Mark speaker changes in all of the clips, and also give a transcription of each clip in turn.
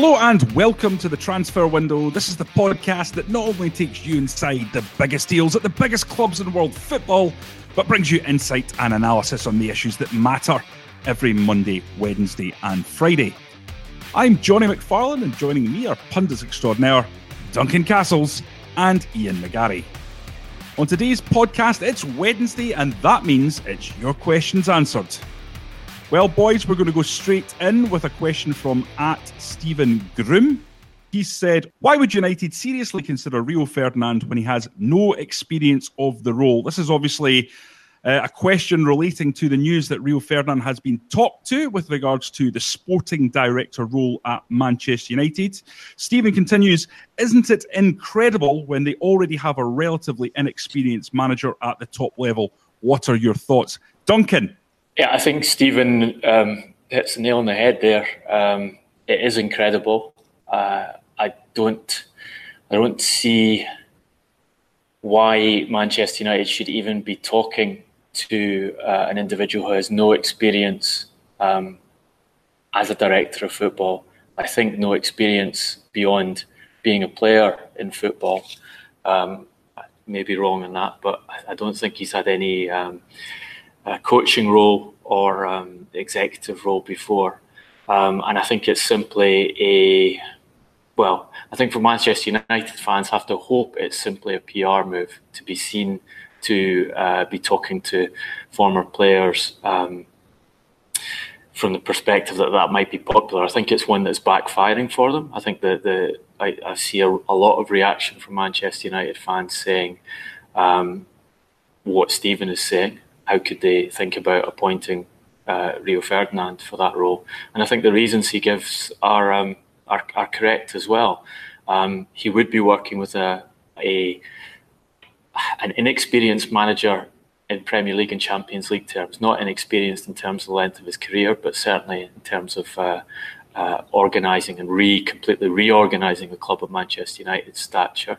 Speaker 1: Hello and welcome to the transfer window. This is the podcast that not only takes you inside the biggest deals at the biggest clubs in world football, but brings you insight and analysis on the issues that matter every Monday, Wednesday, and Friday. I'm Jonny McFarlane, and joining me are pundits extraordinaire Duncan Castles and Ian McGarry. On today's podcast, it's Wednesday, and that means it's your questions answered. Well, boys, we're going to go straight in with a question from at Stephen Groom. He said, Why would United seriously consider Rio Ferdinand when he has no experience of the role? This is obviously uh, a question relating to the news that Rio Ferdinand has been talked to with regards to the sporting director role at Manchester United. Stephen continues, Isn't it incredible when they already have a relatively inexperienced manager at the top level? What are your thoughts? Duncan.
Speaker 2: Yeah, I think Stephen um, hits the nail on the head there. Um, it is incredible. Uh, I don't, I don't see why Manchester United should even be talking to uh, an individual who has no experience um, as a director of football. I think no experience beyond being a player in football. Um, I may be wrong on that, but I don't think he's had any um, uh, coaching role or um, executive role before. Um, and I think it's simply a, well, I think for Manchester United fans have to hope it's simply a PR move to be seen to uh, be talking to former players um, from the perspective that that might be popular. I think it's one that's backfiring for them. I think that the I, I see a, a, lot of reaction from Manchester United fans saying um, what Stephen is saying how could they think about appointing uh, Rio Ferdinand for that role? And I think the reasons he gives are um, are, are, correct as well. Um, he would be working with a, a an inexperienced manager in Premier League and Champions League terms, not inexperienced in terms of the length of his career, but certainly in terms of uh, uh, organising and re completely reorganising the club of Manchester United's stature.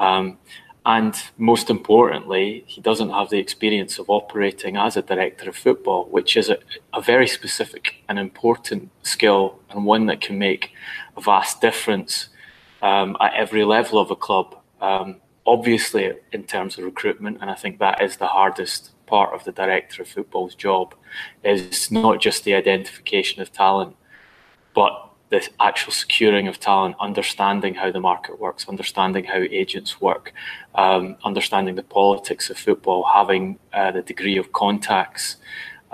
Speaker 2: Um, and most importantly, he doesn't have the experience of operating as a director of football, which is a, a, very specific and important skill and one that can make a vast difference um, at every level of a club. Um, obviously, in terms of recruitment, and I think that is the hardest part of the director of football's job, is not just the identification of talent, but the actual securing of talent, understanding how the market works, understanding how agents work, um, understanding the politics of football, having uh, the degree of contacts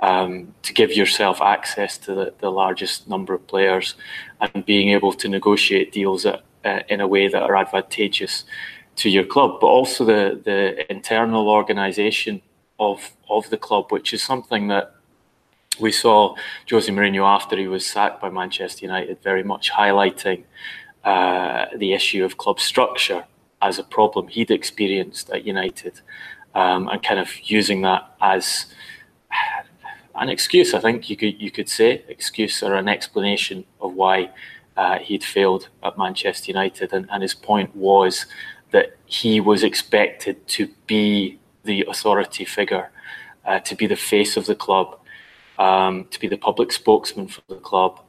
Speaker 2: um, to give yourself access to the, the, largest number of players and being able to negotiate deals at, uh, in a way that are advantageous to your club, but also the, the internal organisation of, of the club, which is something that we saw Jose Mourinho after he was sacked by Manchester United very much highlighting uh, the issue of club structure as a problem he'd experienced at United um, and kind of using that as an excuse, I think you could you could say, excuse or an explanation of why uh, he'd failed at Manchester United. And, and his point was that he was expected to be the authority figure, uh, to be the face of the club, um, to be the public spokesman for the club,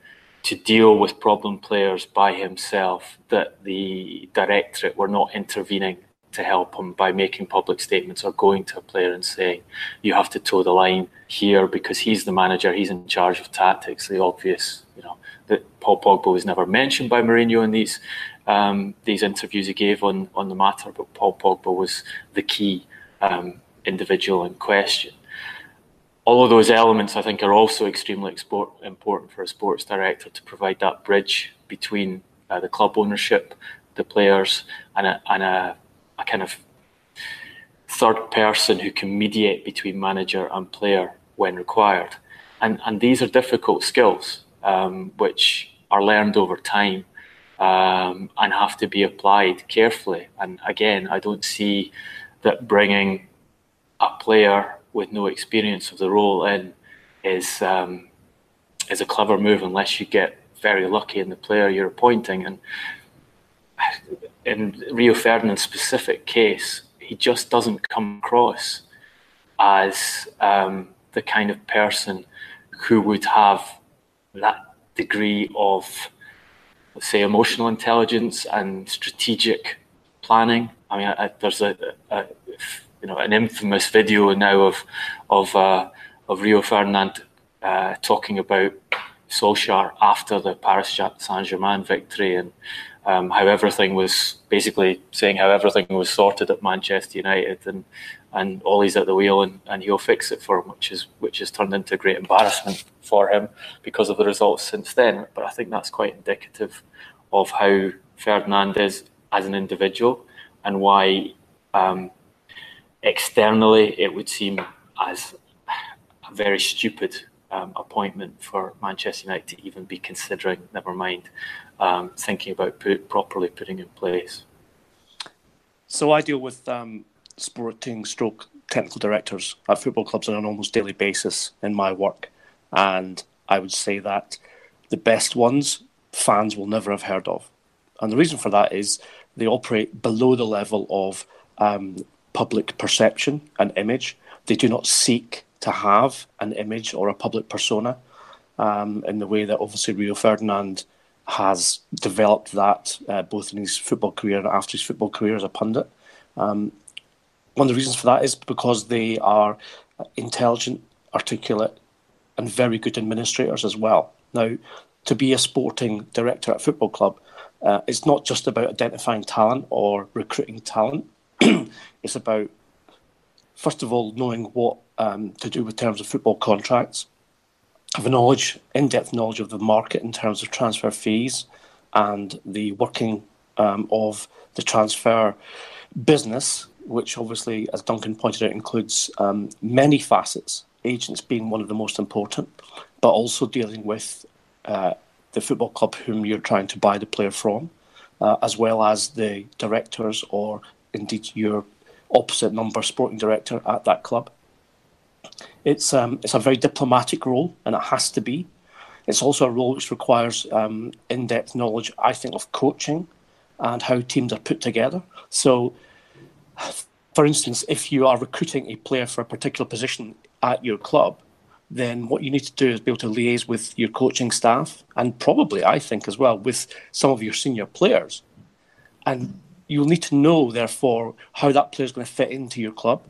Speaker 2: to deal with problem players by himself, that the directorate were not intervening to help him by making public statements or going to a player and saying, you have to toe the line here because he's the manager, he's in charge of tactics. The obvious, you know, that Paul Pogba was never mentioned by Mourinho in these um, these interviews he gave on, on the matter, but Paul Pogba was the key um, individual in question all of those elements, I think, are also extremely export, important for a sports director to provide that bridge between uh, the club ownership, the players, and a, and a, a kind of third person who can mediate between manager and player when required. And, and these are difficult skills um, which are learned over time um, and have to be applied carefully. And again, I don't see that bringing a player with no experience of the role in is um, is a clever move unless you get very lucky in the player you're appointing. And in Rio Ferdinand's specific case, he just doesn't come across as um, the kind of person who would have that degree of, let's say, emotional intelligence and strategic planning. I mean, I, there's a, a, you know an infamous video now of of uh, of Rio Ferdinand uh, talking about Solskjaer after the Paris Saint Germain victory and um, how everything was basically saying how everything was sorted at Manchester United and and Ollie's at the wheel and, and he'll fix it for him, which is which has turned into a great embarrassment for him because of the results since then. But I think that's quite indicative of how Ferdinand is as an individual and why um, externally it would seem as a very stupid um, appointment for Manchester United to even be considering, never mind um, thinking about put, properly putting in place.
Speaker 3: So I deal with um, sporting stroke technical directors at football clubs on an almost daily basis in my work. And I would say that the best ones fans will never have heard of. And the reason for that is they operate below the level of um, public perception and image. They do not seek to have an image or a public persona um, in the way that obviously Rio Ferdinand has developed that uh, both in his football career and after his football career as a pundit. Um, one of the reasons for that is because they are intelligent, articulate, and very good administrators as well. Now, to be a sporting director at a football club, uh, it's not just about identifying talent or recruiting talent. it's about, first of all, knowing what um, to do with terms of football contracts, have a knowledge, in-depth knowledge of the market in terms of transfer fees and the working um, of the transfer business, which obviously, as Duncan pointed out, includes um, many facets, agents being one of the most important, but also dealing with uh, the football club whom you're trying to buy the player from, uh, as well as the directors or indeed your opposite number sporting director at that club. It's um, it's a very diplomatic role, and it has to be. It's also a role which requires um, in-depth knowledge, I think, of coaching and how teams are put together. So, for instance, if you are recruiting a player for a particular position at your club, then what you need to do is be able to liaise with your coaching staff and probably, I think, as well, with some of your senior players. And you'll need to know, therefore, how that player is going to fit into your club,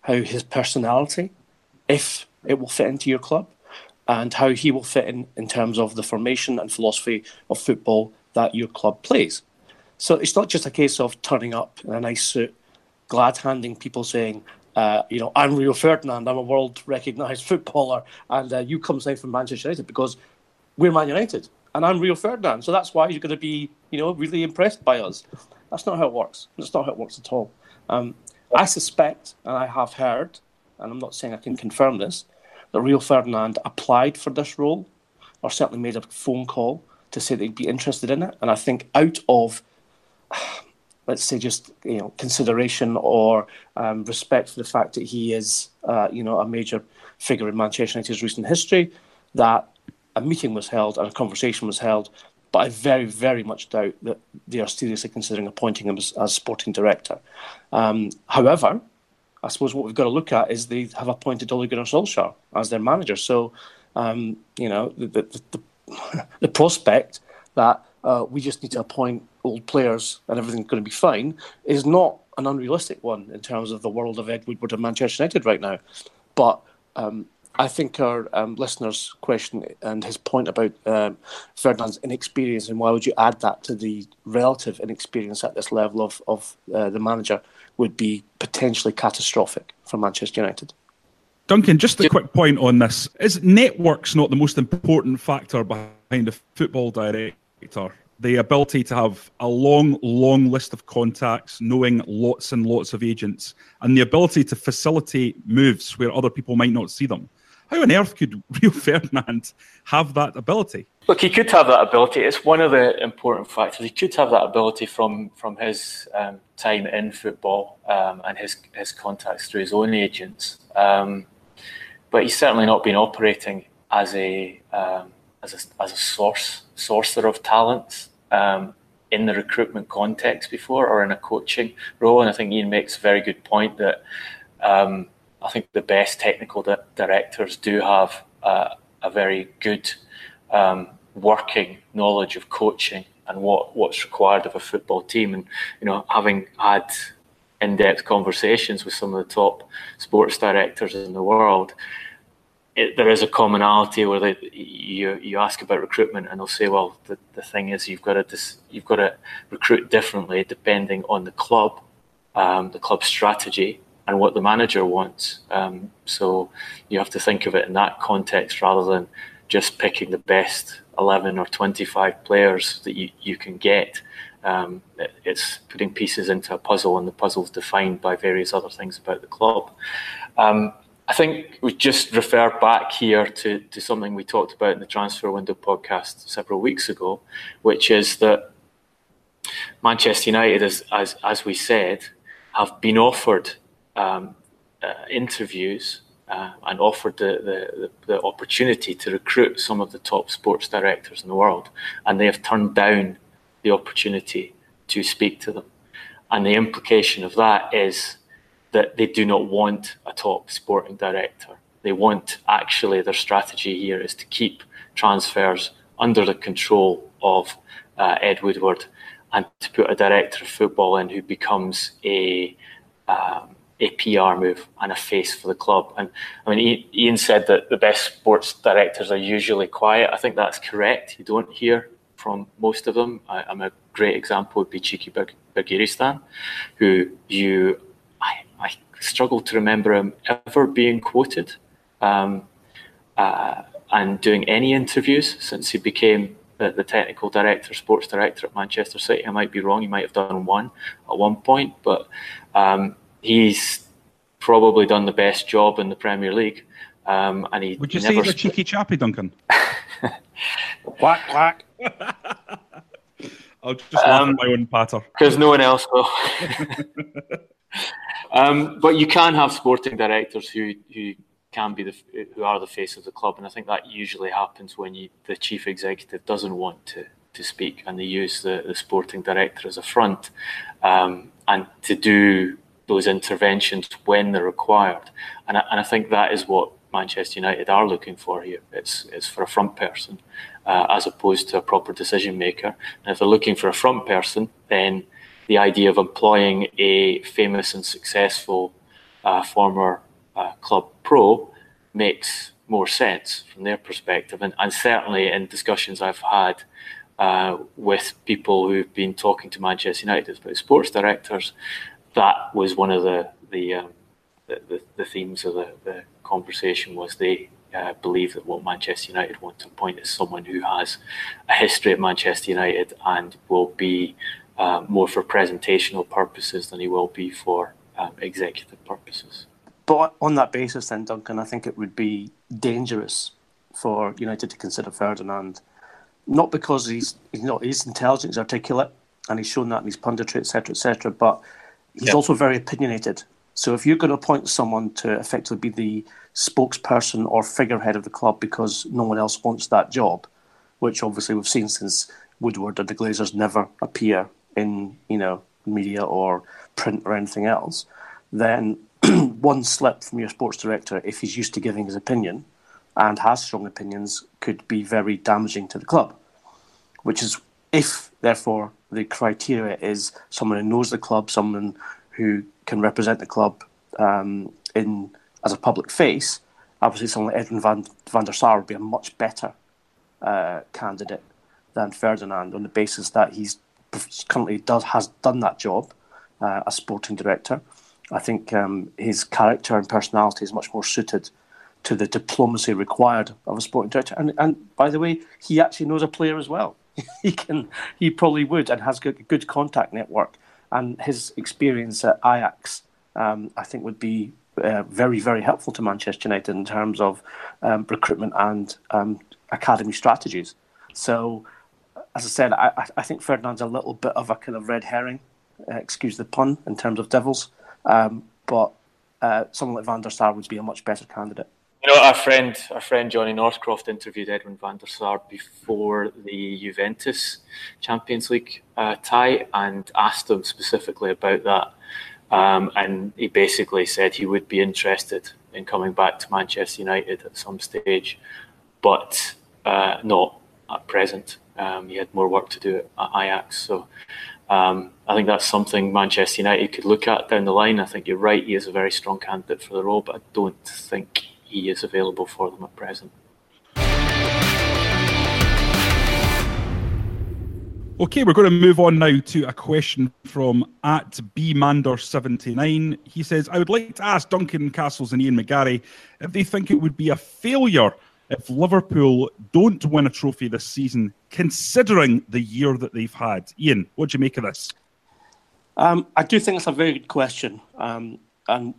Speaker 3: how his personality, if it will fit into your club and how he will fit in in terms of the formation and philosophy of football that your club plays. So it's not just a case of turning up in a nice suit, glad handing people saying, uh, you know, I'm Rio Ferdinand, I'm a world recognised footballer, and uh, you come sign from Manchester United because we're Man United and I'm Rio Ferdinand. So that's why you're going to be, you know, really impressed by us. That's not how it works. That's not how it works at all. Um, I suspect, and I have heard, and I'm not saying I can confirm this, that Rio Ferdinand applied for this role or certainly made a phone call to say they'd be interested in it. And I think out of, let's say, just you know, consideration or um, respect for the fact that he is, uh, you know, a major figure in Manchester United's recent history, that a meeting was held and a conversation was held. But I very, very much doubt that they are seriously considering appointing him as, as sporting director. Um, however, I suppose what we've got to look at is they have appointed Ole Gunnar Solskjaer as their manager. So, um, you know, the, the, the, the prospect that uh, we just need to appoint old players and everything's going to be fine is not an unrealistic one in terms of the world of Ed Woodward and Manchester United right now. But um, I think our um, listener's question and his point about um, Ferdinand's inexperience and why would you add that to the relative inexperience at this level of, of uh, the manager would be potentially catastrophic for Manchester United.
Speaker 1: Duncan, just a quick point on this. Is networks not the most important factor behind a football director? the ability to have a long, long list of contacts, knowing lots and lots of agents, and the ability to facilitate moves where other people might not see them. How on earth could Rio Ferdinand have that ability?
Speaker 2: Look, he could have that ability. It's one of the important factors. He could have that ability from from his um, time in football um, and his his contacts through his own agents. Um, but he's certainly not been operating as a um, as a, as a source sourcer of talents um, in the recruitment context before or in a coaching role. And I think Ian makes a very good point that um, I think the best technical di- directors do have uh, a very good um, working knowledge of coaching and what, what's required of a football team. And you know, having had in-depth conversations with some of the top sports directors in the world, it, there is a commonality where they, you you ask about recruitment and they'll say, well, the, the thing is you've got to dis, you've got to recruit differently depending on the club, um, the club strategy, and what the manager wants. Um, so you have to think of it in that context rather than just picking the best 11 or 25 players that you, you can get. Um, it, it's putting pieces into a puzzle, and the puzzle's defined by various other things about the club. Um, I think we just refer back here to, to something we talked about in the Transfer Window podcast several weeks ago, which is that Manchester United, as, as, as we said, have been offered um, uh, interviews uh, and offered the, the, the, opportunity to recruit some of the top sports directors in the world. And they have turned down the opportunity to speak to them. And the implication of that is that they do not want a top sporting director. They want actually their strategy here is to keep transfers under the control of uh, Ed Woodward and to put a director of football in who becomes a um, a PR move and a face for the club. And I mean, Ian said that the best sports directors are usually quiet. I think that's correct. You don't hear from most of them. I, am a great example would be Txiki Begiristain, who you I, I struggle to remember him ever being quoted um, uh, and doing any interviews since he became the, the, technical director, sports director at Manchester City. I might be wrong; he might have done one at one point, but um, he's probably done the best job in the Premier League. Um, and he
Speaker 1: would you say he's a cheeky chappy, Duncan?
Speaker 3: quack quack.
Speaker 1: I'll just laugh um, at my own patter
Speaker 2: because no one else will. Um, but you can have sporting directors who who can be the who are the face of the club, and I think that usually happens when you, the chief executive doesn't want to to speak, and they use the, the sporting director as a front, um, and to do those interventions when they're required, and I, and I think that is what Manchester United are looking for here. It's it's for a front person, uh, as opposed to a proper decision maker. And if they're looking for a front person, then the idea of employing a famous and successful uh, former uh, club pro makes more sense from their perspective. And, and certainly in discussions I've had uh, with people who've been talking to Manchester United sports directors, that was one of the the, um, the, the, the, themes of the, the conversation was they uh, believe that what Manchester United want to appoint is someone who has a history at Manchester United and will be uh, more for presentational purposes than he will be for um, executive purposes.
Speaker 3: But on that basis, then, Duncan, I think it would be dangerous for United to consider Ferdinand, not because he's he's not he's intelligent, he's articulate, and he's shown that in his punditry, etc., etc. But he's also very opinionated. So if you're going to appoint someone to effectively be the spokesperson or figurehead of the club because no one else wants that job, which obviously we've seen since Woodward and the Glazers never appear in you know media or print or anything else, then one slip from your sports director, if he's used to giving his opinion and has strong opinions, could be very damaging to the club. Which is if therefore the criteria is someone who knows the club, someone who can represent the club um, in as a public face, obviously someone like Edwin van, van der Sar would be a much better uh, candidate than Ferdinand on the basis that he's currently does has done that job uh, as sporting director. I think um, his character and personality is much more suited to the diplomacy required of a sporting director. And, and by the way, he actually knows a player as well. he can he probably would and has a good contact network and his experience at Ajax um, I think would be uh, very very helpful to Manchester United in terms of um, recruitment and um, academy strategies. So as I said, I, I think Ferdinand's a little bit of a kind of red herring, uh, excuse the pun, in terms of devils. Um, but uh, someone like Van der Sar would be a much better candidate.
Speaker 2: You know, our friend, our friend Johnny Northcroft interviewed Edwin van der Sar before the Juventus Champions League uh, tie and asked him specifically about that. Um, and he basically said he would be interested in coming back to Manchester United at some stage, but uh, not at present. Um, he had more work to do at Ajax. So um, I think that's something Manchester United could look at down the line. I think you're right, he is a very strong candidate for the role, but I don't think he is available for them at present.
Speaker 1: Okay, we're going to move on now to a question from at bmander79. He says, I would like to ask Duncan Castles and Ian McGarry if they think it would be a failure if Liverpool don't win a trophy this season, considering the year that they've had. Ian, what do you make of this?
Speaker 3: Um, I do think it's a very good question. Um, and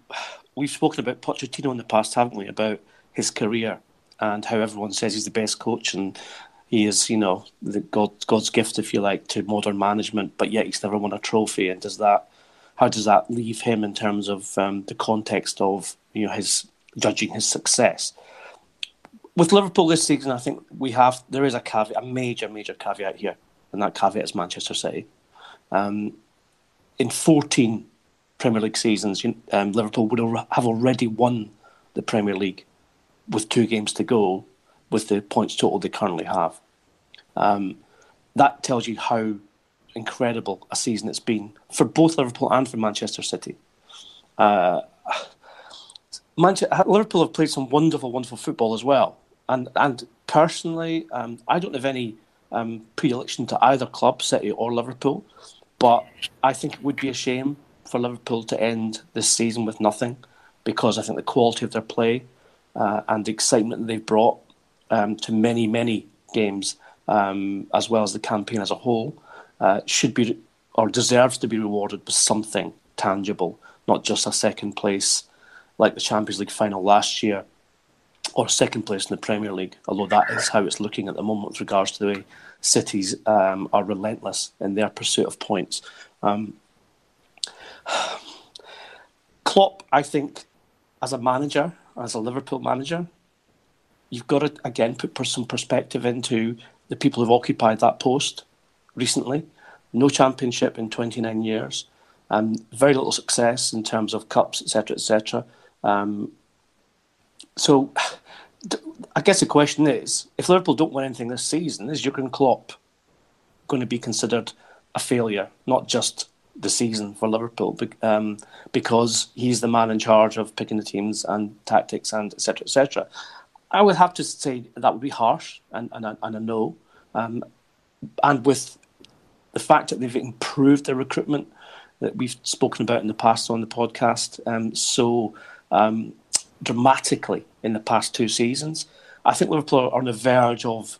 Speaker 3: we've spoken about Pochettino in the past, haven't we? About his career and how everyone says he's the best coach and he is, you know, the God, God's gift, if you like, to modern management. But yet he's never won a trophy. And does that, how does that leave him in terms of um, the context of you know his judging his success? With Liverpool this season, I think we have there is a caveat, a major, major caveat here, and that caveat is Manchester City. Um, in 14 Premier League seasons, um, Liverpool would have already won the Premier League with two games to go, with the points total they currently have. Um, that tells you how incredible a season it's been for both Liverpool and for Manchester City. Uh, Manchester, Liverpool have played some wonderful, wonderful football as well. And and personally, um, I don't have any um, predilection to either club, City or Liverpool, but I think it would be a shame for Liverpool to end this season with nothing because I think the quality of their play uh, and the excitement they've brought um, to many, many games, um, as well as the campaign as a whole, uh, should be or deserves to be rewarded with something tangible, not just a second place like the Champions League final last year or second place in the Premier League, although that is how it's looking at the moment with regards to the way cities um, are relentless in their pursuit of points. Um, Klopp, I think, as a manager, as a Liverpool manager, you've got to again put some perspective into the people who've occupied that post recently. No championship in 29 years, um, very little success in terms of cups, etc., etc. Um, so, I guess the question is: if Liverpool don't win anything this season, is Jurgen Klopp going to be considered a failure? Not just the season for Liverpool um, because he's the man in charge of picking the teams and tactics and etc. etc. I would have to say that would be harsh and, and, and a no. Um, and with the fact that they've improved their recruitment that we've spoken about in the past on the podcast um, so um, dramatically in the past two seasons, I think Liverpool are on the verge of,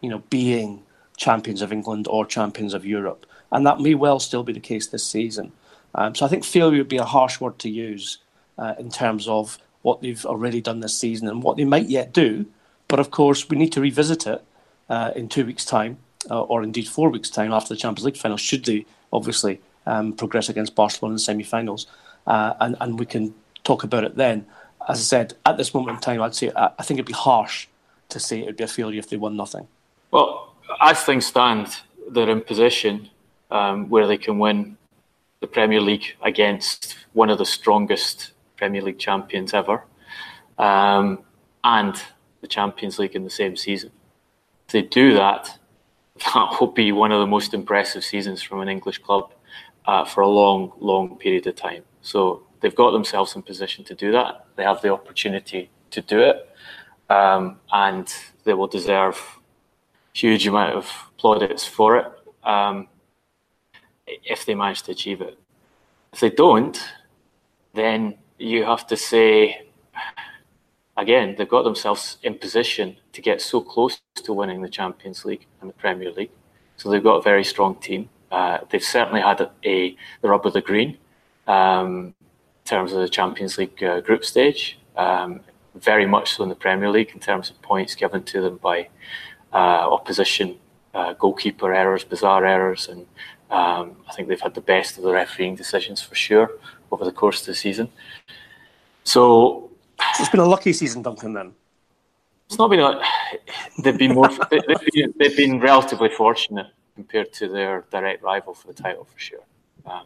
Speaker 3: you know, being champions of England or champions of Europe and that may well still be the case this season. Um, so I think failure would be a harsh word to use uh, in terms of what they've already done this season and what they might yet do. But of course, we need to revisit it uh, in two weeks' time, uh, or indeed four weeks' time after the Champions League final, should they obviously um, progress against Barcelona in the semi-finals, uh, and and we can talk about it then. As I said, at this moment in time, I'd say I think it'd be harsh to say it would be a failure if they won nothing.
Speaker 2: Well, as things stand, they're in position um, where they can win the Premier League against one of the strongest Premier League champions ever, um, and the Champions League in the same season. If they do that, that will be one of the most impressive seasons from an English club uh, for a long, long period of time. So they've got themselves in position to do that. They have the opportunity to do it, um, and they will deserve huge amount of plaudits for it. Um, if they manage to achieve it. If they don't, then you have to say, again, they've got themselves in position to get so close to winning the Champions League and the Premier League. So they've got a very strong team. Uh, they've certainly had a, a, the rub of the green um, in terms of the Champions League uh, group stage. Um, very much so in the Premier League in terms of points given to them by uh, opposition uh, goalkeeper errors, bizarre errors, and um, I think they've had the best of the refereeing decisions for sure over the course of the season. So,
Speaker 3: so it's been a lucky season, Duncan. Then
Speaker 2: it's not been. A, they've been more. they've, been, they've been relatively fortunate compared to their direct rival for the title for sure. Um,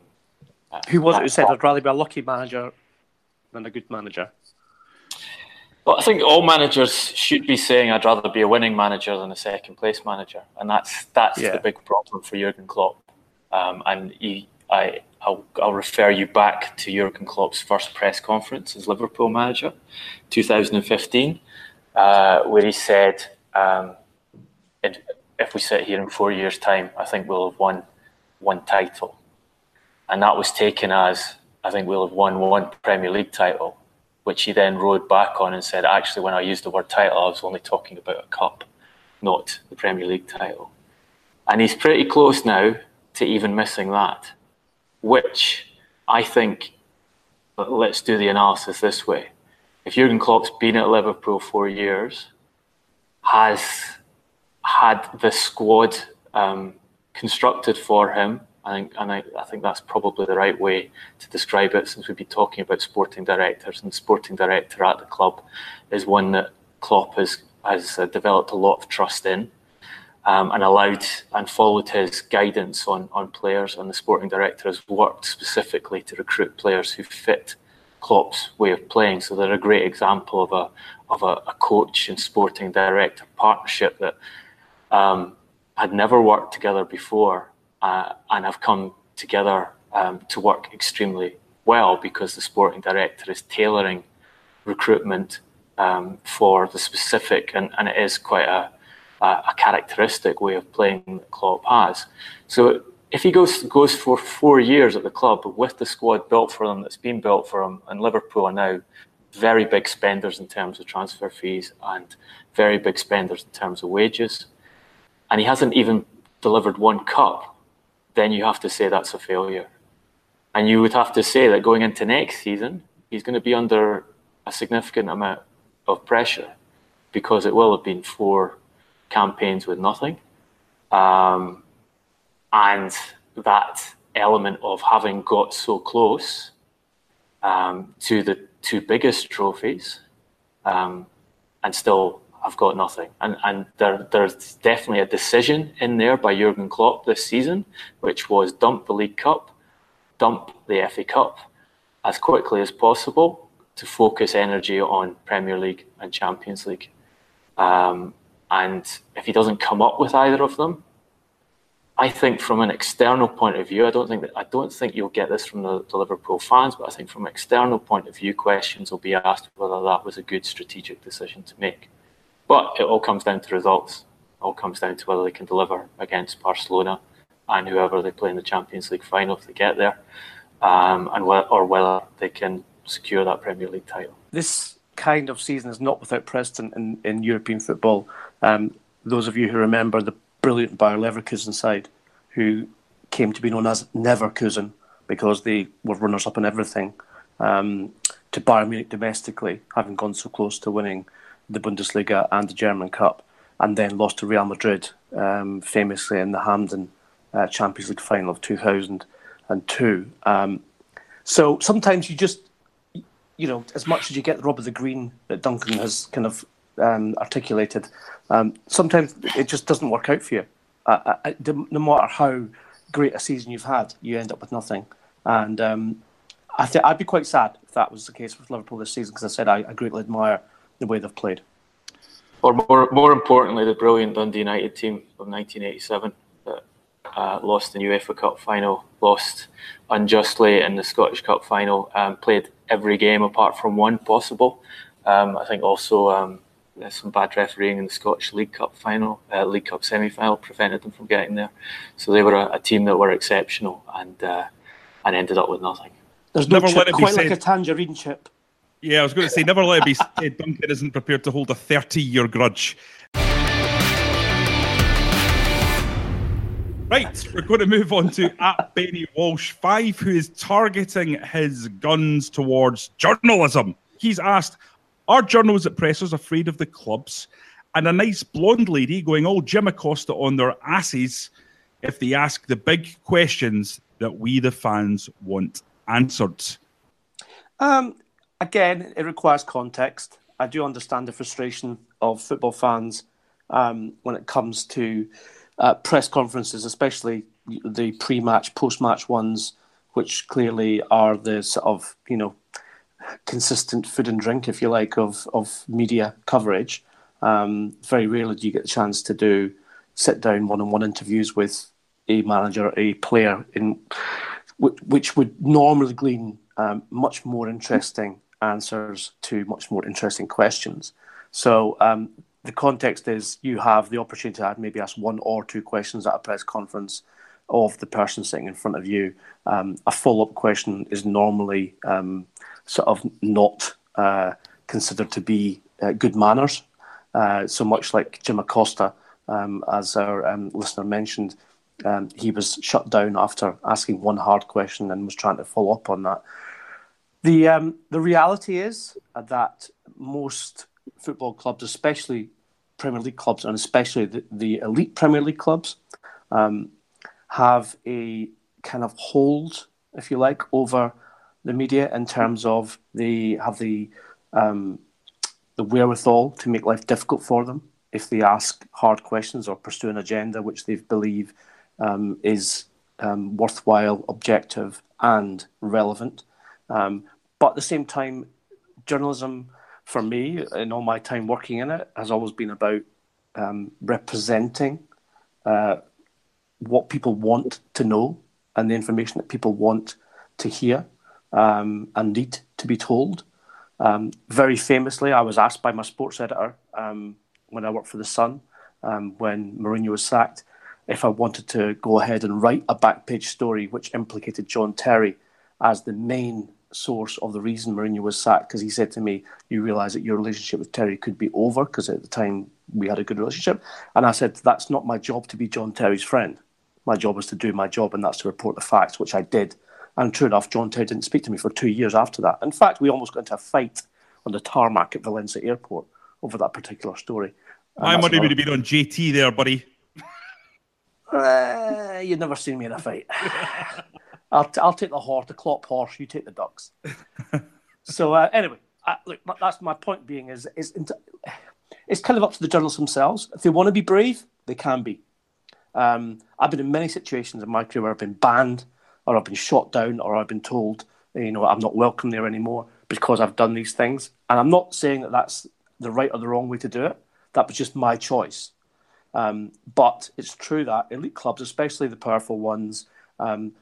Speaker 3: uh, who was it who said I'd rather be a lucky manager than a good manager?
Speaker 2: Well, I think all managers should be saying I'd rather be a winning manager than a second place manager, and that's that's yeah. the big problem for Jurgen Klopp. Um, and he, I, I'll, I'll, refer you back to Jurgen Klopp's first press conference as Liverpool manager, 2015, uh, where he said, um, "If we sit here in four years' time, I think we'll have won one title," and that was taken as I think we'll have won one Premier League title which he then rode back on and said, actually, when I used the word title, I was only talking about a cup, not the Premier League title. And he's pretty close now to even missing that, which I think, let's do the analysis this way. If Jurgen Klopp's been at Liverpool for years, has had the squad um, constructed for him I think, and I, I, think that's probably the right way to describe it, since we've been talking about sporting directors, and sporting director at the club is one that Klopp has has uh, developed a lot of trust in, um, and allowed and followed his guidance on on players. And the sporting director has worked specifically to recruit players who fit Klopp's way of playing. So they're a great example of a of a, a coach and sporting director partnership that um, had never worked together before uh, and have come together um, to work extremely well because the sporting director is tailoring recruitment um, for the specific, and, and it is quite a, a, characteristic way of playing that Klopp has. So if he goes goes for four years at the club with the squad built for him, that's been built for him, and Liverpool are now very big spenders in terms of transfer fees and very big spenders in terms of wages, and he hasn't even delivered one cup then you have to say that's a failure. And you would have to say that going into next season, he's going to be under a significant amount of pressure because it will have been four campaigns with nothing. Um, and that element of having got so close um, to the two biggest trophies um, and still I've got nothing. And and there there's definitely a decision in there by Jurgen Klopp this season, which was dump the League Cup, dump the FA Cup as quickly as possible to focus energy on Premier League and Champions League. Um, and if he doesn't come up with either of them, I think from an external point of view, I don't think that I don't think you'll get this from the, the, Liverpool fans, but I think from an external point of view, questions will be asked whether that was a good strategic decision to make. But it all comes down to results. It all comes down to whether they can deliver against Barcelona and whoever they play in the Champions League final if they get there, um, and wh- or whether they can secure that Premier League title.
Speaker 3: This kind of season is not without precedent in, in European football. Um, those of you who remember the brilliant Bayer Leverkusen side, who came to be known as Neverkusen because they were runners up in everything, um, to Bayern Munich domestically, having gone so close to winning the Bundesliga and the German Cup, and then lost to Real Madrid, um, famously in the Hampden uh, Champions League final of 2002. Um, so sometimes you just, you know, as much as you get the rub of the green that Duncan has kind of um, articulated, um, sometimes it just doesn't work out for you. Uh, uh, no matter how great a season you've had, you end up with nothing. And um, I think I'd be quite sad if that was the case with Liverpool this season because I said I, I greatly admire the way they've played.
Speaker 2: Or more, more importantly, the brilliant Dundee United team of 1987 that uh, lost the UEFA Cup final, lost unjustly in the Scottish Cup final, um, played every game apart from one possible. Um, I think also um, there's some bad refereeing in the Scottish League Cup final, uh, League Cup semi-final prevented them from getting there. So they were a, a team that were exceptional and uh, and ended up with nothing.
Speaker 3: There's no chip, quite like a tangerine chip.
Speaker 1: Yeah, I was going to say, never let it be said Duncan isn't prepared to hold a 30 year grudge. Right, we're going to move on to at Benny Walsh five, who is targeting his guns towards journalism. He's asked, "Are journalists at pressers afraid of the clubs?" And a nice blonde lady going all Jim Acosta on their asses if they ask the big questions that we, the fans, want answered.
Speaker 3: Um, again, it requires context. I do understand the frustration of football fans um, when it comes to uh, press conferences, especially the pre-match, post-match ones, which clearly are the sort of you know consistent food and drink, if you like, of of media coverage. Um, very rarely do you get the chance to do sit down one-on-one interviews with a manager, a player, in which would normally glean um, much more interesting answers to much more interesting questions. So um, the context is you have the opportunity to maybe ask one or two questions at a press conference of the person sitting in front of you. Um, a follow up question is normally um, sort of not uh, considered to be uh, good manners. Uh, so much like Jim Acosta, um, as our um, listener mentioned, um, he was shut down after asking one hard question and was trying to follow up on that. The um, the reality is that most football clubs, especially Premier League clubs, and especially the, the elite Premier League clubs, um, have a kind of hold, if you like, over the media in terms of they have the um, the wherewithal to make life difficult for them if they ask hard questions or pursue an agenda which they believe um, is um, worthwhile, objective, and relevant. Um, but at the same time, journalism for me, in all my time working in it, has always been about um, representing uh, what people want to know and the information that people want to hear um, and need to be told. Um, very famously, I was asked by my sports editor um, when I worked for The Sun, um, when Mourinho was sacked, if I wanted to go ahead and write a back page story which implicated John Terry as the main source of the reason Mourinho was sacked because he said to me, "You realise that your relationship with Terry could be over because at the time we had a good relationship." And I said, "That's not my job to be John Terry's friend. My job is to do my job, and that's to report the facts, which I did." And true enough, John Terry didn't speak to me for two years after that. In fact, we almost got into a fight on the tarmac at Valencia Airport over that particular story.
Speaker 1: My money would have been on JT there, buddy.
Speaker 3: Uh, you've never seen me in a fight. I'll, t- I'll take the horse, the clop horse. You take the ducks. so uh, anyway, I, look, that's my point. Being is is it's kind of up to the journalists themselves. If they want to be brave, they can be. Um, I've been in many situations in my career where I've been banned, or I've been shot down, or I've been told, you know, I'm not welcome there anymore because I've done these things. And I'm not saying that that's the right or the wrong way to do it. That was just my choice. Um, but it's true that elite clubs, especially the powerful ones, um,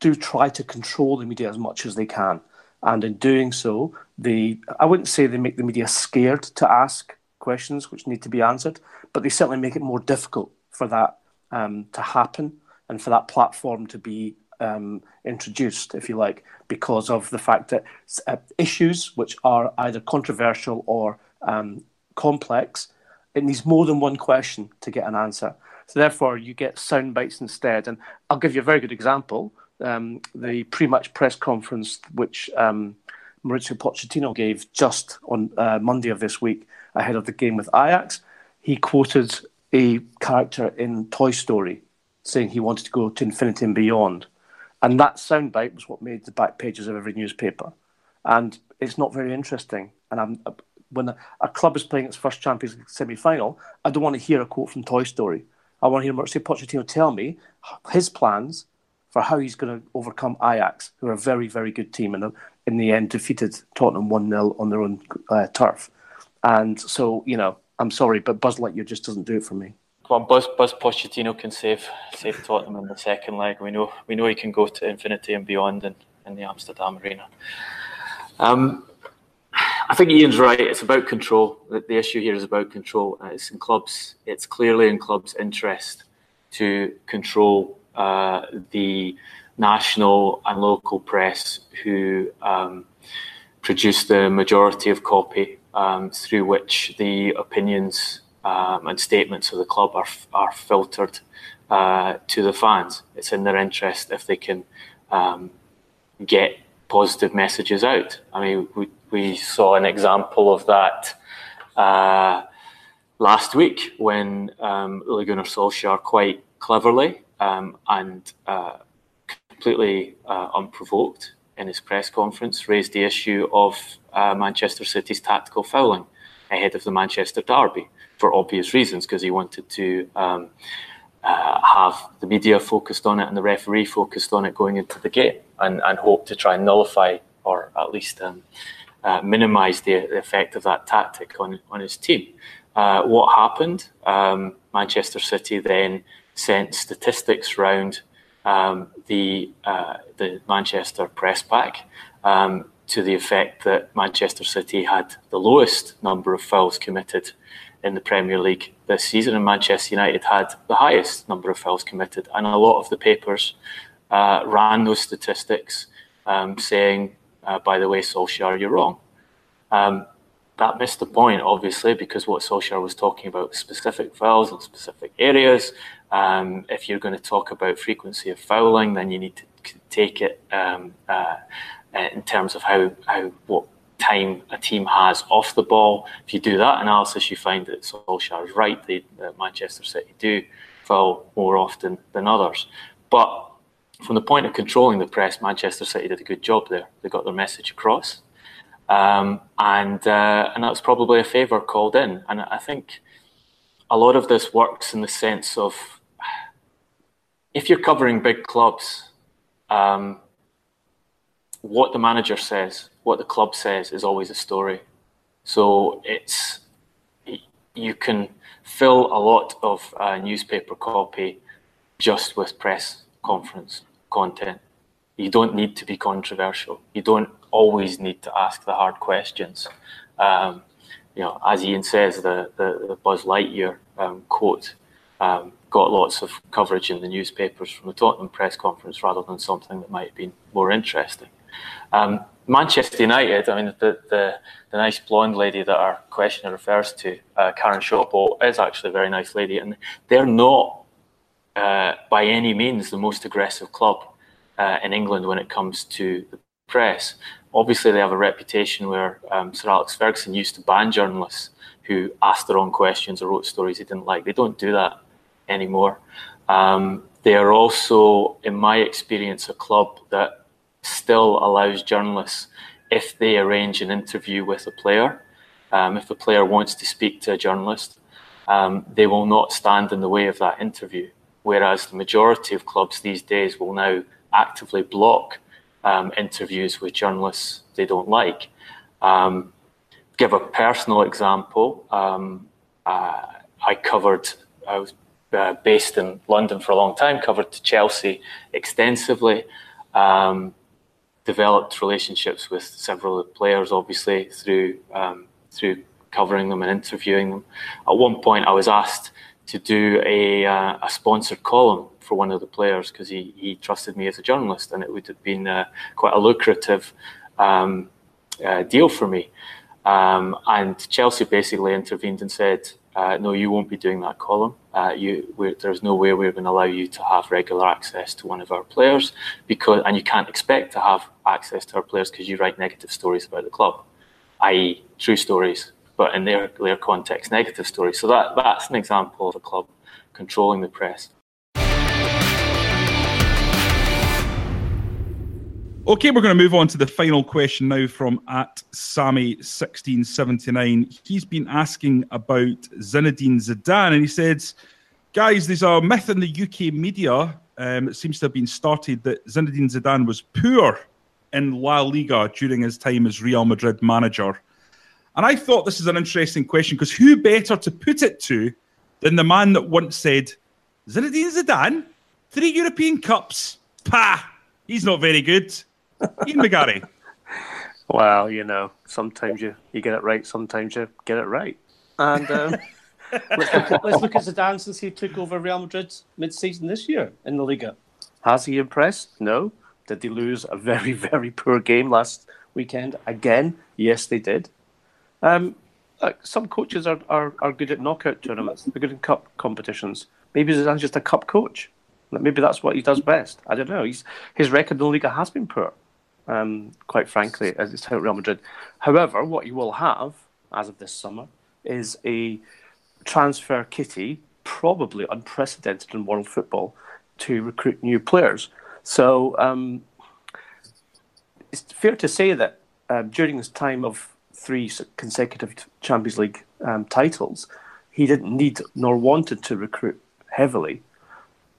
Speaker 3: do try to control the media as much as they can. And in doing so, they I wouldn't say they make the media scared to ask questions which need to be answered, but they certainly make it more difficult for that um, to happen and for that platform to be um, introduced, if you like, because of the fact that uh, issues which are either controversial or um, complex, it needs more than one question to get an answer. So therefore, you get sound bites instead. And I'll give you a very good example um, the pre-match press conference which um, Mauricio Pochettino gave just on uh, Monday of this week ahead of the game with Ajax. He quoted a character in Toy Story saying he wanted to go to infinity and beyond. And that soundbite was what made the back pages of every newspaper. And it's not very interesting. And I'm, when a, a club is playing its first Champions League semi final, I don't want to hear a quote from Toy Story. I want to hear Mauricio Pochettino tell me his plans for how he's going to overcome Ajax, who are a very, very good team, and in the end defeated Tottenham 1 0 on their own uh, turf. And so, you know, I'm sorry, but Buzz Lightyear just doesn't do it for me.
Speaker 2: Well, Buzz Buzz Pochettino can save save Tottenham in the second leg. We know we know he can go to infinity and beyond in, in the Amsterdam Arena. Um, I think Ian's right. It's about control. The, the issue here is about control. Uh, it's in clubs. It's clearly in clubs' interest to control uh, the national and local press who um, produce the majority of copy um, through which the opinions um, and statements of the club are, are filtered uh, to the fans. It's in their interest if they can um, get positive messages out. I mean, we, we saw an example of that uh, last week when um, Ole Gunnar Solskjaer quite cleverly um, and uh, completely uh, unprovoked in his press conference raised the issue of uh, Manchester City's tactical fouling ahead of the Manchester derby for obvious reasons because he wanted to um, uh, have the media focused on it and the referee focused on it going into the game and, and hope to try and nullify or at least um, uh, minimise the, the, effect of that tactic on, on his team. Uh, what happened? Um, Manchester City then sent statistics round um, the uh, the Manchester press pack um, to the effect that Manchester City had the lowest number of fouls committed in the Premier League this season, and Manchester United had the highest number of fouls committed. And a lot of the papers uh, ran those statistics, um, saying, uh, "By the way, Solskjaer, you're wrong." Um, that missed the point, obviously, because what Solskjaer was talking about specific fouls in specific areas. Um, if you're going to talk about frequency of fouling, then you need to take it um, uh, in terms of how, how what time a team has off the ball. If you do that analysis, you find that Solskjaer is right. They, Manchester City do foul more often than others. But from the point of controlling the press, Manchester City did a good job there. They got their message across. Um, and uh, and that's probably a favour called in. And I think a lot of this works in the sense of if you're covering big clubs, um, what the manager says, what the club says, is always a story. So it's you can fill a lot of uh, newspaper copy just with press conference content. You don't need to be controversial. You don't always need to ask the hard questions. Um, you know, as Ian says, the, the, the Buzz Lightyear um, quote um, got lots of coverage in the newspapers from the Tottenham press conference rather than something that might have been more interesting. Um, Manchester United, I mean, the, the, the, nice blonde lady that our questioner refers to, uh, Karen Shotbolt, is actually a very nice lady, and they're not uh, by any means the most aggressive club uh, in England when it comes to the press. Obviously, they have a reputation where um, Sir Alex Ferguson used to ban journalists who asked the wrong questions or wrote stories he didn't like. They don't do that anymore. Um, they are also, in my experience, a club that still allows journalists, if they arrange an interview with a player, um, if the player wants to speak to a journalist, um, they will not stand in the way of that interview. Whereas the majority of clubs these days will now actively block um, interviews with journalists they don't like. Um, give a personal example. Um, uh, I covered, I was uh, based in London for a long time, covered Chelsea extensively, um, developed relationships with several players, obviously, through, um, through covering them and interviewing them. At one point, I was asked to do a, uh, a sponsored column for one of the players because he, he trusted me as a journalist, and it would have been uh, quite a lucrative um, uh, deal for me. Um, and Chelsea basically intervened and said, uh, "No, you won't be doing that column. Uh, you, there's no way we're going to allow you to have regular access to one of our players because, and you can't expect to have access to our players because you write negative stories about the club, i.e., true stories, but in their their context, negative stories. So that that's an example of a club controlling the press."
Speaker 1: Okay, we're going to move on to the final question now from at Sammy1679. He's been asking about Zinedine Zidane, and he says, Guys, there's a myth in the UK media. Um, it seems to have been started that Zinedine Zidane was poor in La Liga during his time as Real Madrid manager. And I thought this is an interesting question because who better to put it to than the man that once said, Zinedine Zidane, three European Cups, pah, he's not very good. Ian McGarry.
Speaker 3: Well, you know, sometimes you, you get it right, sometimes you get it right. And um, let's, look at, let's look at Zidane since he took over Real Madrid mid-season this year in the Liga. Has he impressed? No. Did they lose a very, very poor game last weekend? Again, yes, they did. Um, some coaches are, are, are good at knockout tournaments. They're good in cup competitions. maybe Zidane's just a cup coach. Maybe that's what he does best. I don't know. He's, his record in the Liga has been poor, um, quite frankly, as it's Real Madrid. However, what you will have as of this summer is a transfer kitty, probably unprecedented in world football, to recruit new players. So um, it's fair to say that uh, during this time of three consecutive Champions League um, titles, he didn't need nor wanted to recruit heavily.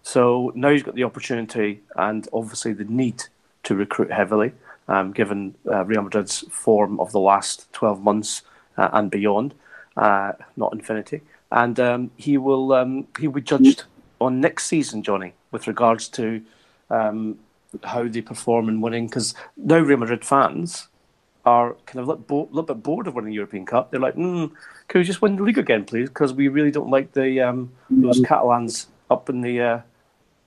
Speaker 3: So now he's got the opportunity and obviously the need to recruit heavily, um, given uh, Real Madrid's form of the last 12 months uh, and beyond, uh, not infinity. And um, he will um, he will be judged on next season, Jonny, with regards to um, how they perform in winning. Because now Real Madrid fans are kind of a little, bo- little bit bored of winning the European Cup. They're like, mm, can we just win the league again, please? Because we really don't like the um, those Catalans up in the, uh,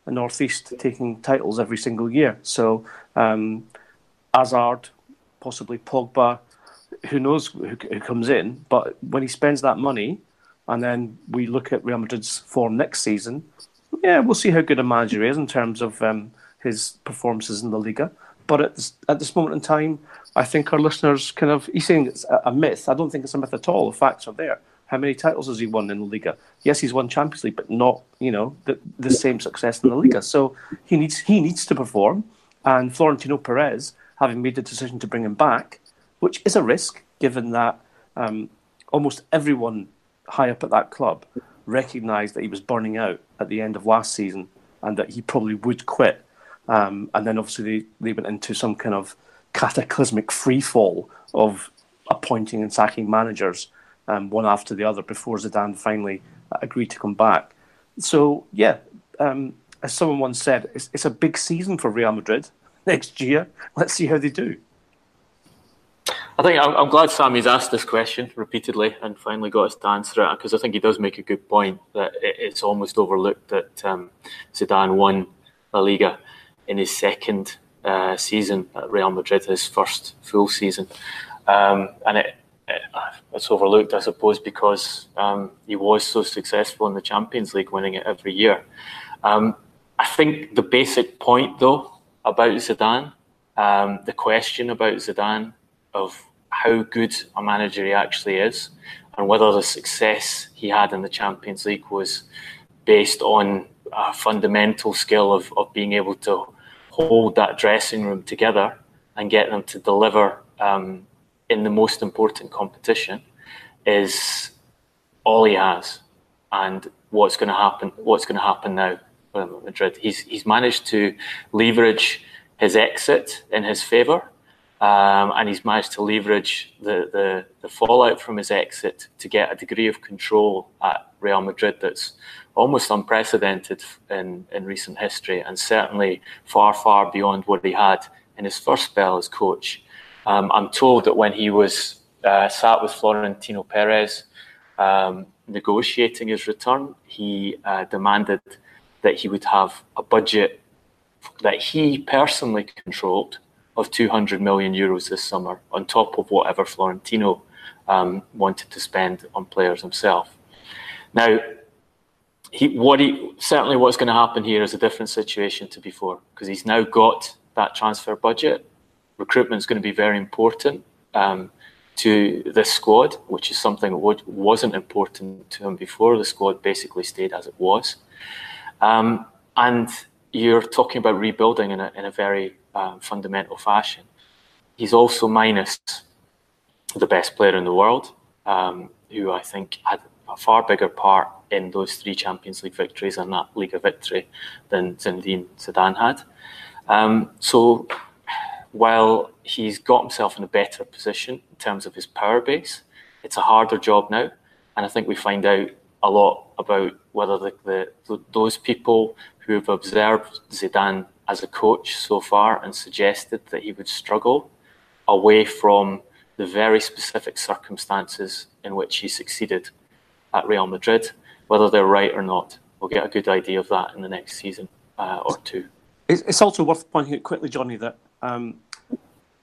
Speaker 3: the northeast taking titles every single year. So um, Hazard, possibly Pogba, who knows who, who comes in? But when he spends that money, and then we look at Real Madrid's form next season, yeah, we'll see how good a manager is in terms of um, his performances in the Liga. But at this, at this moment in time, I think our listeners kind of, he's saying it's a myth. I don't think it's a myth at all. The facts are there. How many titles has he won in the Liga? Yes, he's won Champions League, but not, you know, the, the same success in the Liga. So he needs he needs to perform. And Florentino Perez, having made the decision to bring him back, which is a risk, given that um, almost everyone high up at that club recognised that he was burning out at the end of last season and that he probably would quit. Um, and then obviously they, they went into some kind of cataclysmic free fall of appointing and sacking managers um, one after the other before Zidane finally uh, agreed to come back. So, yeah, um, as someone once said, it's, it's a big season for Real Madrid next year. Let's see how they do.
Speaker 2: I think I'm, I'm, glad Sammy's asked this question repeatedly and finally got us to answer it because I think he does make a good point that it, it's almost overlooked that um, Zidane won La Liga in his second uh, season at Real Madrid, his first full season, um, and it, it, it's overlooked, I suppose, because um, he was so successful in the Champions League, winning it every year. Um, I think the basic point, though, about Zidane, um, the question about Zidane of how good a manager he actually is and whether the success he had in the Champions League was based on a fundamental skill of, of being able to hold that dressing room together and get them to deliver um, in the most important competition is all he has. And what's going to happen? What's going to happen now with Madrid? He's he's managed to leverage his exit in his favour um, and he's managed to leverage the, the, the, fallout from his exit to get a degree of control at Real Madrid that's almost unprecedented in, in recent history and certainly far, far beyond what he had in his first spell as coach. Um, I'm told that when he was uh, sat with Florentino Perez um, negotiating his return, he uh, demanded that he would have a budget that he personally controlled of 200 million euros this summer, on top of whatever Florentino um, wanted to spend on players himself. Now, he, what he certainly what's going to happen here is a different situation to before because he's now got that transfer budget. Recruitment is going to be very important um, to this squad, which is something that wasn't important to him before. The squad basically stayed as it was, um, and you're talking about rebuilding in a, in a very um, fundamental fashion. He's also minus the best player in the world, um, who I think had a far bigger part in those three Champions League victories and that Liga victory than Zinedine Zidane had. Um, so while he's got himself in a better position in terms of his power base, it's a harder job now. And I think we find out a lot about whether the, the, those people who have observed Zidane as a coach so far and suggested that he would struggle away from the very specific circumstances in which he succeeded at Real Madrid. Whether they're right or not, we'll get a good idea of that in the next season uh, or two.
Speaker 3: It's also worth pointing out quickly, Jonny, that um,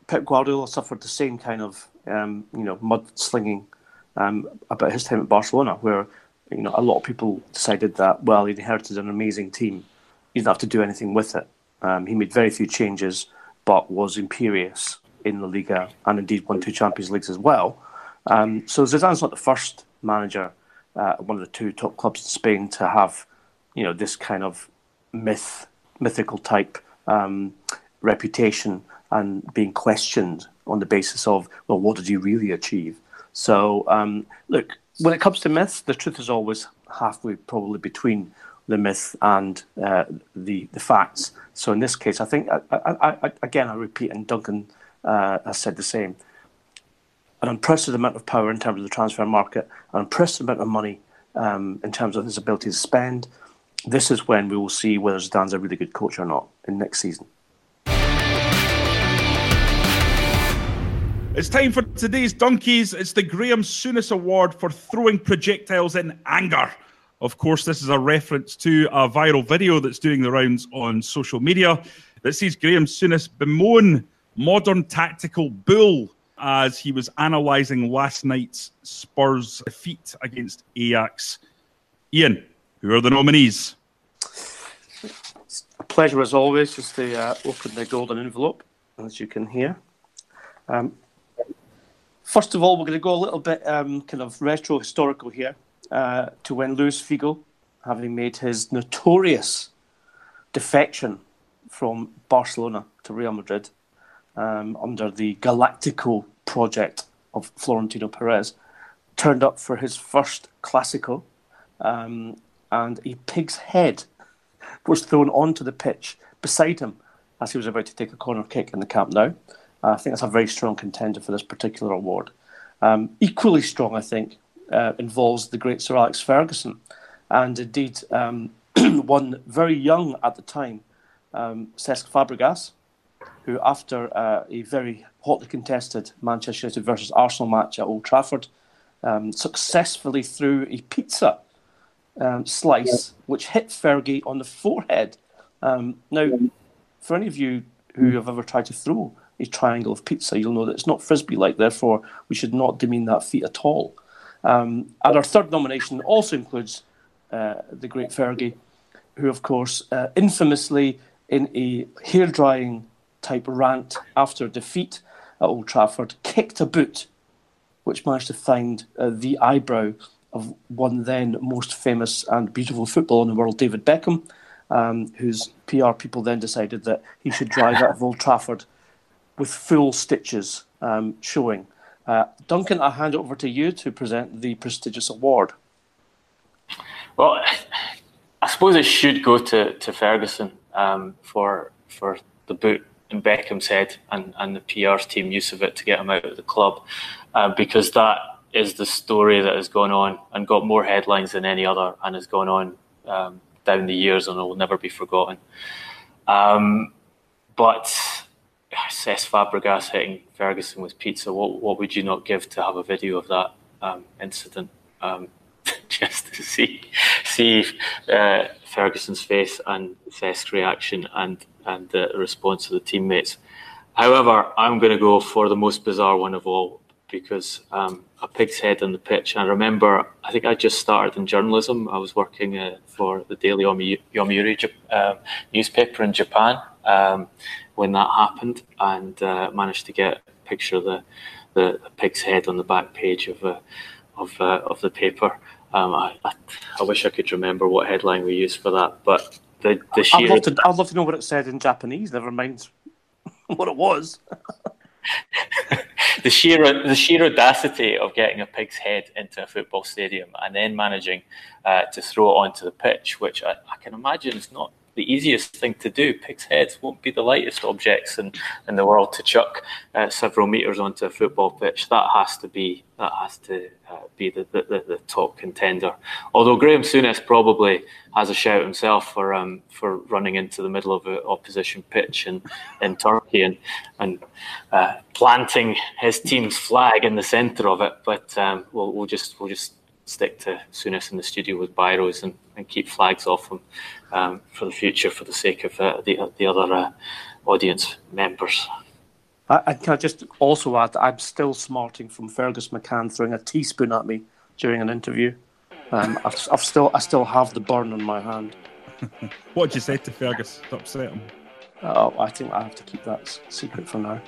Speaker 3: Pep Guardiola suffered the same kind of um, you know mud slinging um, about his time at Barcelona, where you know, a lot of people decided that well, he inherited an amazing team, he didn't have to do anything with it. Um, he made very few changes, but was imperious in La Liga and indeed won two Champions Leagues as well. Um, so Zidane's not the first manager uh, one of the two top clubs in Spain to have, you know, this kind of myth, mythical type um, reputation and being questioned on the basis of, well, what did you really achieve? So, um, look, when it comes to myths, the truth is always halfway, probably between the myth and uh, the the facts. So in this case, I think I, I, I, again I repeat, and Duncan uh, has said the same an unprecedented amount of power in terms of the transfer market, an unprecedented amount of money um, in terms of his ability to spend. This is when we will see whether Zidane's a really good coach or not in next season.
Speaker 1: It's time for today's Donkeys. It's the Graham Souness Award for throwing projectiles in anger. Of course, this is a reference to a viral video that's doing the rounds on social media that sees Graham Souness bemoan modern tactical bull as he was analysing last night's Spurs defeat against Ajax. Ian, who are the nominees?
Speaker 3: Pleasure as always just to uh, open the golden envelope, as you can hear. Um, first of all, we're going to go a little bit um, kind of retro historical here uh, to when Luis Figo, having made his notorious defection from Barcelona to Real Madrid um, under the Galactico project of Florentino Perez, turned up for his first Classico, um, and a pig's head was thrown onto the pitch beside him as he was about to take a corner kick in the Camp Nou. Uh, I think that's a very strong contender for this particular award. Um, equally strong, I think, uh, involves the great Sir Alex Ferguson, and indeed um, one very young at the time, um, Cesc Fabregas, who, after uh, a very hotly contested Manchester United versus Arsenal match at Old Trafford, um, successfully threw a pizza um, slice which hit Fergie on the forehead. Um, now, for any of you who have ever tried to throw a triangle of pizza, you'll know that it's not frisbee like. Therefore, we should not demean that feat at all. Um, and our third nomination also includes uh, the great Fergie, who, of course, uh, infamously in a hair drying type rant after defeat at Old Trafford, kicked a boot, which managed to find uh, the eyebrow of one then most famous and beautiful footballer in the world, David Beckham, um, whose PR people then decided that he should drive out of Old Trafford with full stitches um, showing. Uh, Duncan, I hand it over to you to present the prestigious award.
Speaker 2: Well, I suppose it should go to, to Ferguson um, for for the boot in Beckham's head and, and the PR's team use of it to get him out of the club, uh, because that is the story that has gone on and got more headlines than any other and has gone on um, down the years and will never be forgotten. Um, but Cesc Fabregas hitting Ferguson with pizza, what, what would you not give to have a video of that um, incident? Um, just to see see uh, Ferguson's face and Cesc's reaction and and the response of the teammates. However, I'm going to go for the most bizarre one of all because um, a pig's head on the pitch. I remember, I think I just started in journalism. I was working uh, for the Daily Yomiuri uh, newspaper in Japan um, when that happened, and uh, managed to get a picture of the, the, the pig's head on the back page of uh, of uh, of the paper. Um, I, I, I wish I could remember what headline we used for that, but the, the sheer...
Speaker 3: I'd, love to, I'd love to know what it said in Japanese. Never mind what it was.
Speaker 2: the sheer the sheer audacity of getting a pig's head into a football stadium and then managing uh, to throw it onto the pitch, which I, I, can imagine is not the easiest thing to do. Pig's heads won't be the lightest objects in, in the world to chuck uh, several meters onto a football pitch. That has to be that has to uh, be the, the, the, top contender. Although Graham Souness probably has a shout himself for um, for running into the middle of an opposition pitch in, in Turkey and and uh, planting his team's flag in the centre of it. But um, we'll, we'll just we'll just stick to Souness in the studio with biros and, and keep flags off him um, for the future for the sake of uh, the, the other uh, audience members.
Speaker 3: I, can I just also add I'm still smarting from Fergus McCann throwing a teaspoon at me during an interview. Um, I've, I've still I still have the burn on my hand.
Speaker 1: what did you say to Fergus to upset him?
Speaker 3: Oh, I think I have to keep that secret for now.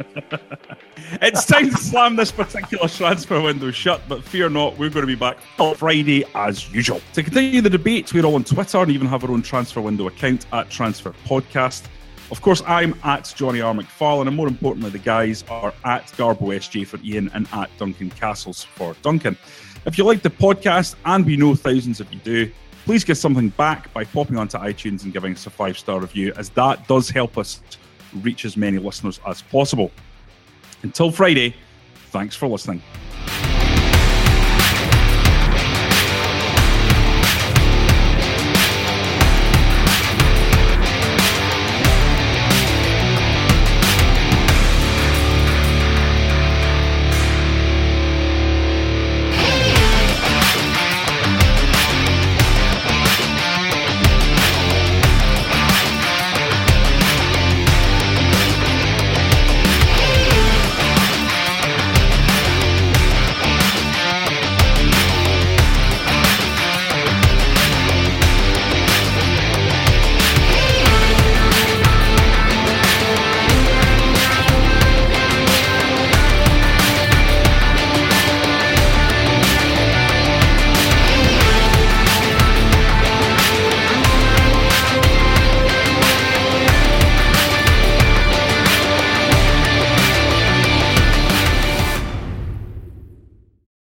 Speaker 1: it's time to slam this particular transfer window shut, but fear not, we're going to be back on Friday as usual. To continue the debate, we're all on Twitter and even have our own transfer window account at Transfer Podcast. Of course, I'm at Jonny R. McFarlane, and more importantly, the guys are at Garbo SJ for Ian and at Duncan Castles for Duncan. If you like the podcast, and we know thousands of you do, please give something back by popping onto iTunes and giving us a five star review, as that does help us reach as many listeners as possible. Until Friday, thanks for listening.